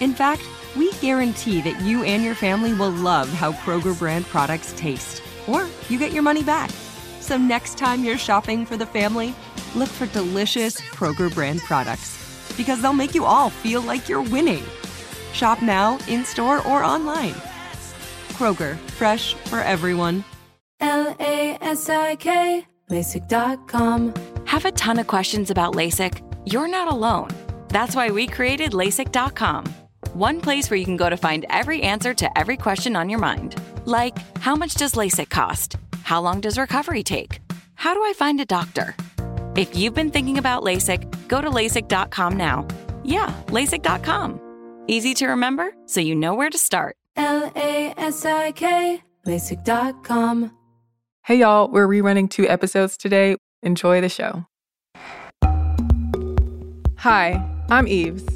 In fact, we guarantee that you and your family will love how Kroger brand products taste, or you get your money back. So next time you're shopping for the family, look for delicious Kroger brand products because they'll make you all feel like you're winning. Shop now, in store, or online. Kroger, fresh for everyone. L A S I K, LASIK.com. Have a ton of questions about LASIK? You're not alone. That's why we created LASIK.com. One place where you can go to find every answer to every question on your mind. Like, how much does LASIK cost? How long does recovery take? How do I find a doctor? If you've been thinking about LASIK, go to LASIK.com now. Yeah, LASIK.com. Easy to remember, so you know where to start. L A S I K, LASIK.com. Hey y'all, we're rerunning two episodes today. Enjoy the show. Hi, I'm Eves,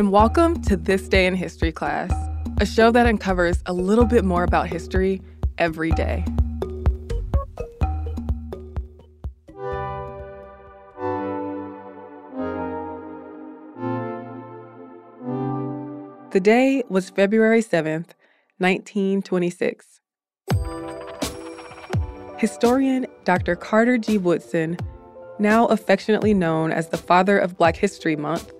and welcome to This Day in History class, a show that uncovers a little bit more about history every day. The day was February 7th, 1926. Historian Dr. Carter G. Woodson, now affectionately known as the father of Black History Month,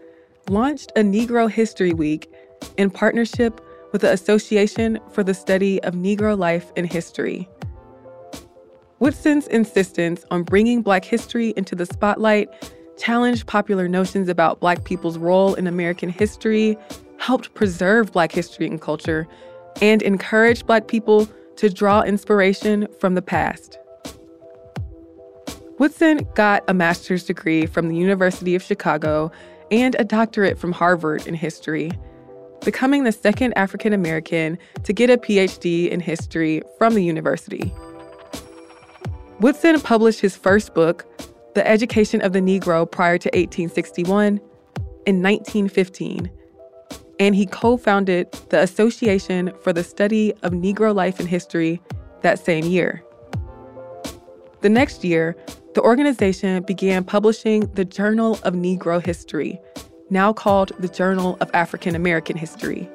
launched a Negro History Week in partnership with the Association for the Study of Negro Life and History. Woodson's insistence on bringing Black history into the spotlight challenged popular notions about Black people's role in American history helped preserve Black history and culture, and encouraged Black people to draw inspiration from the past. Woodson got a master's degree from the University of Chicago and a doctorate from Harvard in history, becoming the second African American to get a PhD in history from the university. Woodson published his first book, The Education of the Negro Prior to 1861, in 1915 and he co founded the Association for the Study of Negro Life and History that same year. The next year, the organization began publishing the Journal of Negro History, now called the Journal of African American History.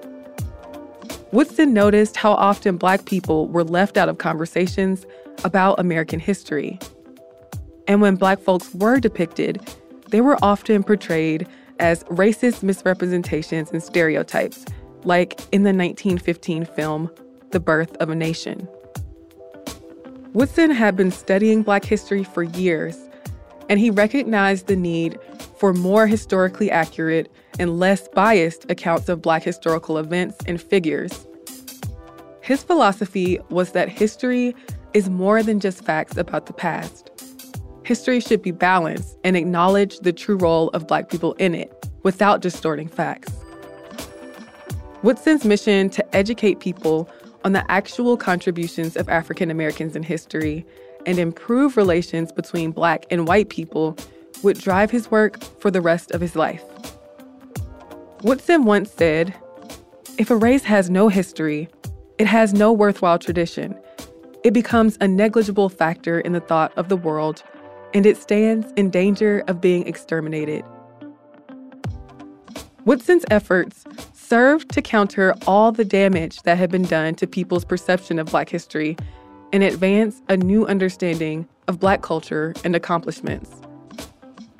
Woodson noticed how often Black people were left out of conversations about American history. And when Black folks were depicted, they were often portrayed as racist misrepresentations and stereotypes, like in the 1915 film The Birth of a Nation. Woodson had been studying Black history for years, and he recognized the need for more historically accurate and less biased accounts of Black historical events and figures. His philosophy was that history is more than just facts about the past history should be balanced and acknowledge the true role of Black people in it without distorting facts. Woodson's mission to educate people on the actual contributions of African Americans in history and improve relations between Black and white people would drive his work for the rest of his life. Woodson once said, If a race has no history, it has no worthwhile tradition. It becomes a negligible factor in the thought of the world and it stands in danger of being exterminated. Woodson's efforts served to counter all the damage that had been done to people's perception of Black history and advance a new understanding of Black culture and accomplishments.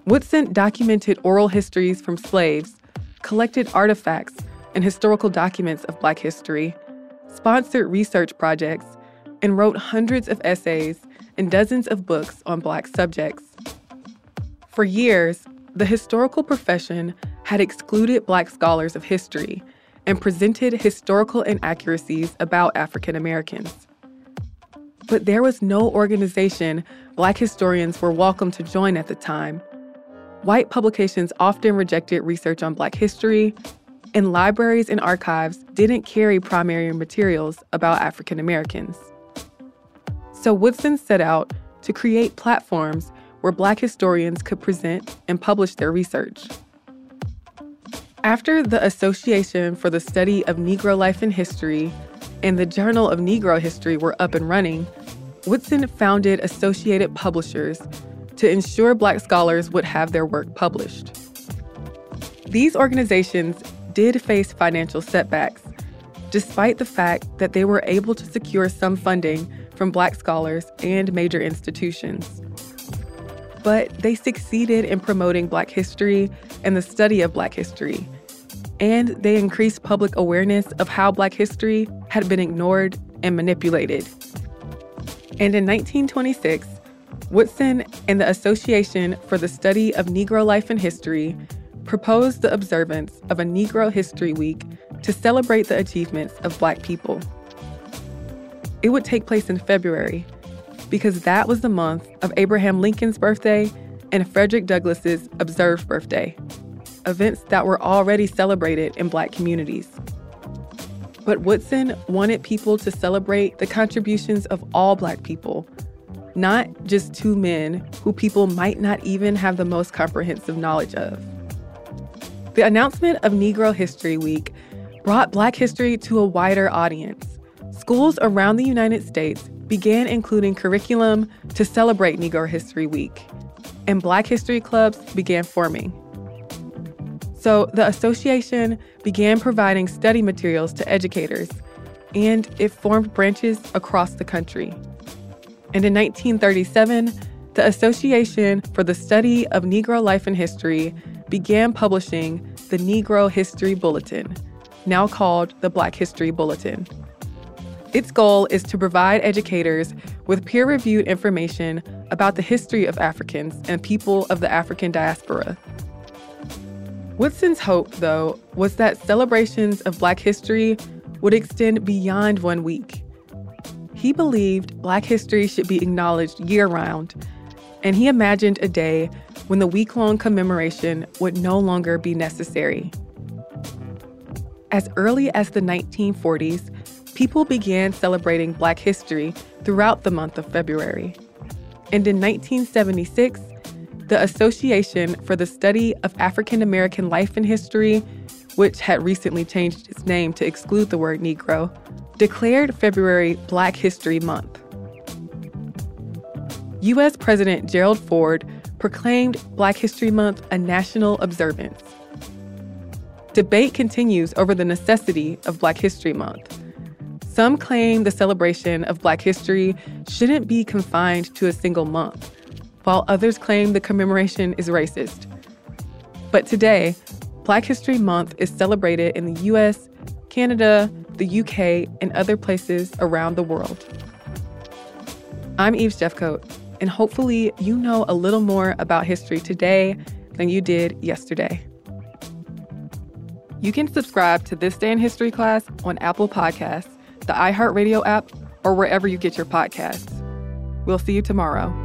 Woodson documented oral histories from slaves, collected artifacts and historical documents of Black history, sponsored research projects, and wrote hundreds of essays and dozens of books on Black subjects. For years, the historical profession had excluded Black scholars of history and presented historical inaccuracies about African Americans. But there was no organization Black historians were welcome to join at the time. White publications often rejected research on Black history, and libraries and archives didn't carry primary materials about African Americans. So Woodson set out to create platforms where Black historians could present and publish their research. After the Association for the Study of Negro Life and History and the Journal of Negro History were up and running, Woodson founded Associated Publishers to ensure Black scholars would have their work published. These organizations did face financial setbacks, despite the fact that they were able to secure some funding from Black scholars and major institutions. But they succeeded in promoting Black history and the study of Black history and they increased public awareness of how Black history had been ignored and manipulated. And in 1926, Woodson and the Association for the Study of Negro Life and History proposed the observance of a Negro History Week to celebrate the achievements of Black people. It would take place in February because that was the month of Abraham Lincoln's birthday and Frederick Douglass's observed birthday events that were already celebrated in Black communities. But Woodson wanted people to celebrate the contributions of all Black people, not just two men who people might not even have the most comprehensive knowledge of. The announcement of Negro History Week brought Black history to a wider audience. Schools around the United States began including curriculum to celebrate Negro History Week, and Black history clubs began forming. So the association began providing study materials to educators, and it formed branches across the country. And in 1937, the Association for the Study of Negro Life and History began publishing the Negro History Bulletin, now called the Black History Bulletin. Its goal is to provide educators with peer reviewed information about the history of Africans and people of the African diaspora. Woodson's hope, though, was that celebrations of Black history would extend beyond one week. He believed Black history should be acknowledged year round, and he imagined a day when the week long commemoration would no longer be necessary. As early as the 1940s, people began celebrating Black history throughout the month of February. And in 1976, the Association for the Study of African American Life and History, which had recently changed its name to exclude the word Negro, declared February Black History Month. U.S. President Gerald Ford proclaimed Black History Month a national observance. Debate continues over the necessity of Black History Month. Some claim the celebration of Black history shouldn't be confined to a single month while others claim the commemoration is racist. But today, Black History Month is celebrated in the US, Canada, the UK, and other places around the world. I'm Eve Jeffcoat, and hopefully, you know a little more about history today than you did yesterday. You can subscribe to This Day in History class on Apple Podcasts, the iHeartRadio app, or wherever you get your podcasts. We'll see you tomorrow.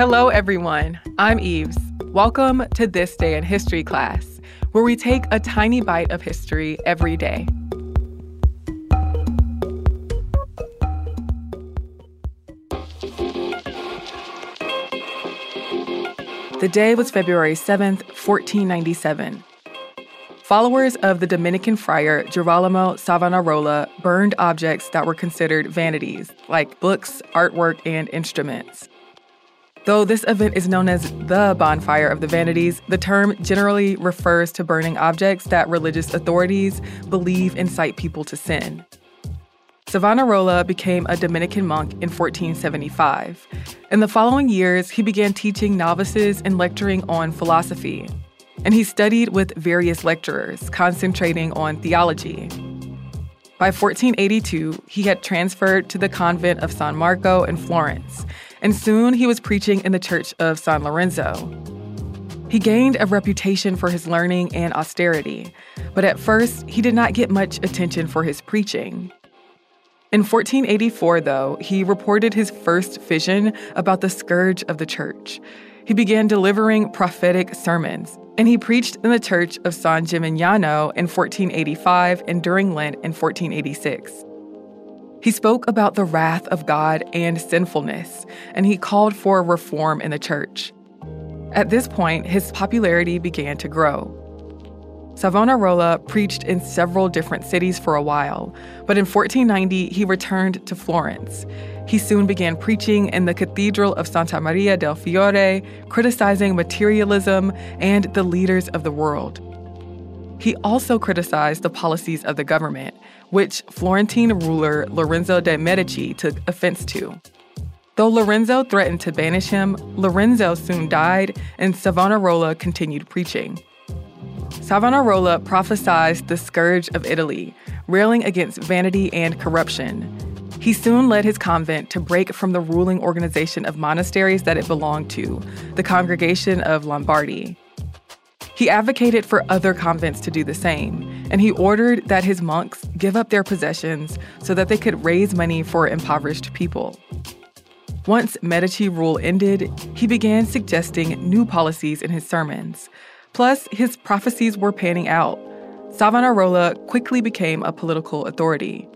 Hello, everyone. I'm Eves. Welcome to This Day in History class, where we take a tiny bite of history every day. The day was February 7th, 1497. Followers of the Dominican friar Girolamo Savonarola burned objects that were considered vanities, like books, artwork, and instruments. Though this event is known as the Bonfire of the Vanities, the term generally refers to burning objects that religious authorities believe incite people to sin. Savonarola became a Dominican monk in 1475. In the following years, he began teaching novices and lecturing on philosophy. And he studied with various lecturers, concentrating on theology. By 1482, he had transferred to the convent of San Marco in Florence, and soon he was preaching in the church of San Lorenzo. He gained a reputation for his learning and austerity, but at first he did not get much attention for his preaching. In 1484, though, he reported his first vision about the scourge of the church. He began delivering prophetic sermons, and he preached in the church of San Gimignano in 1485 and during Lent in 1486. He spoke about the wrath of God and sinfulness, and he called for reform in the church. At this point, his popularity began to grow. Savonarola preached in several different cities for a while, but in 1490 he returned to Florence. He soon began preaching in the Cathedral of Santa Maria del Fiore, criticizing materialism and the leaders of the world. He also criticized the policies of the government, which Florentine ruler Lorenzo de' Medici took offense to. Though Lorenzo threatened to banish him, Lorenzo soon died and Savonarola continued preaching. Savonarola prophesied the scourge of Italy, railing against vanity and corruption. He soon led his convent to break from the ruling organization of monasteries that it belonged to, the Congregation of Lombardy. He advocated for other convents to do the same, and he ordered that his monks give up their possessions so that they could raise money for impoverished people. Once Medici rule ended, he began suggesting new policies in his sermons. Plus, his prophecies were panning out. Savonarola quickly became a political authority.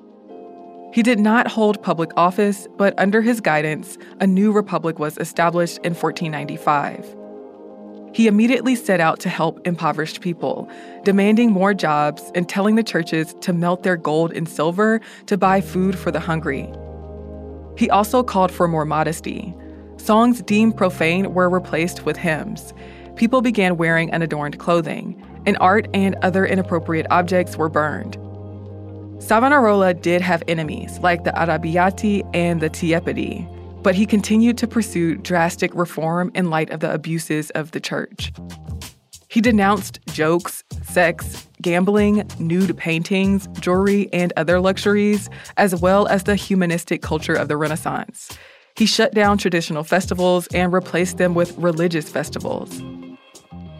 He did not hold public office, but under his guidance, a new republic was established in 1495. He immediately set out to help impoverished people, demanding more jobs and telling the churches to melt their gold and silver to buy food for the hungry. He also called for more modesty. Songs deemed profane were replaced with hymns. People began wearing unadorned clothing, and art and other inappropriate objects were burned. Savonarola did have enemies like the Arrabbiati and the Tiepidi, but he continued to pursue drastic reform in light of the abuses of the church. He denounced jokes, sex, gambling, nude paintings, jewelry, and other luxuries, as well as the humanistic culture of the Renaissance. He shut down traditional festivals and replaced them with religious festivals.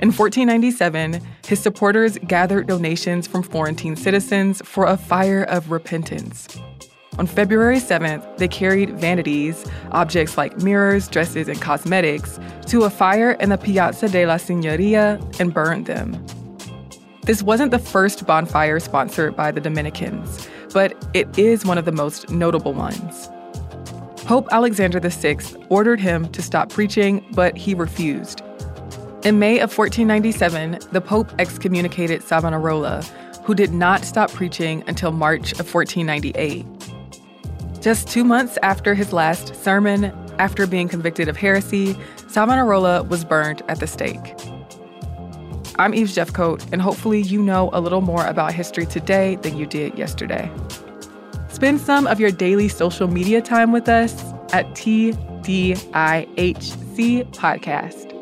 In 1497, his supporters gathered donations from Florentine citizens for a fire of repentance. On February 7th, they carried vanities, objects like mirrors, dresses, and cosmetics, to a fire in the Piazza della Signoria and burned them. This wasn't the first bonfire sponsored by the Dominicans, but it is one of the most notable ones. Pope Alexander VI ordered him to stop preaching, but he refused. In May of 1497, the Pope excommunicated Savonarola, who did not stop preaching until March of 1498. Just two months after his last sermon, after being convicted of heresy, Savonarola was burned at the stake. I'm Eve Jeffcoat, and hopefully you know a little more about history today than you did yesterday. Spend some of your daily social media time with us at TDIHC Podcast.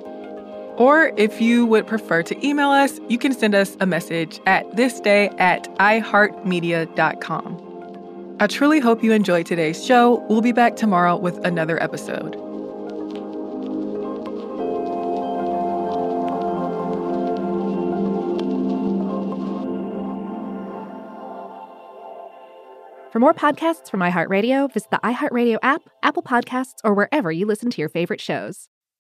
Or if you would prefer to email us, you can send us a message at thisday at iheartmedia.com. I truly hope you enjoyed today's show. We'll be back tomorrow with another episode. For more podcasts from iHeartRadio, visit the iHeartRadio app, Apple Podcasts, or wherever you listen to your favorite shows.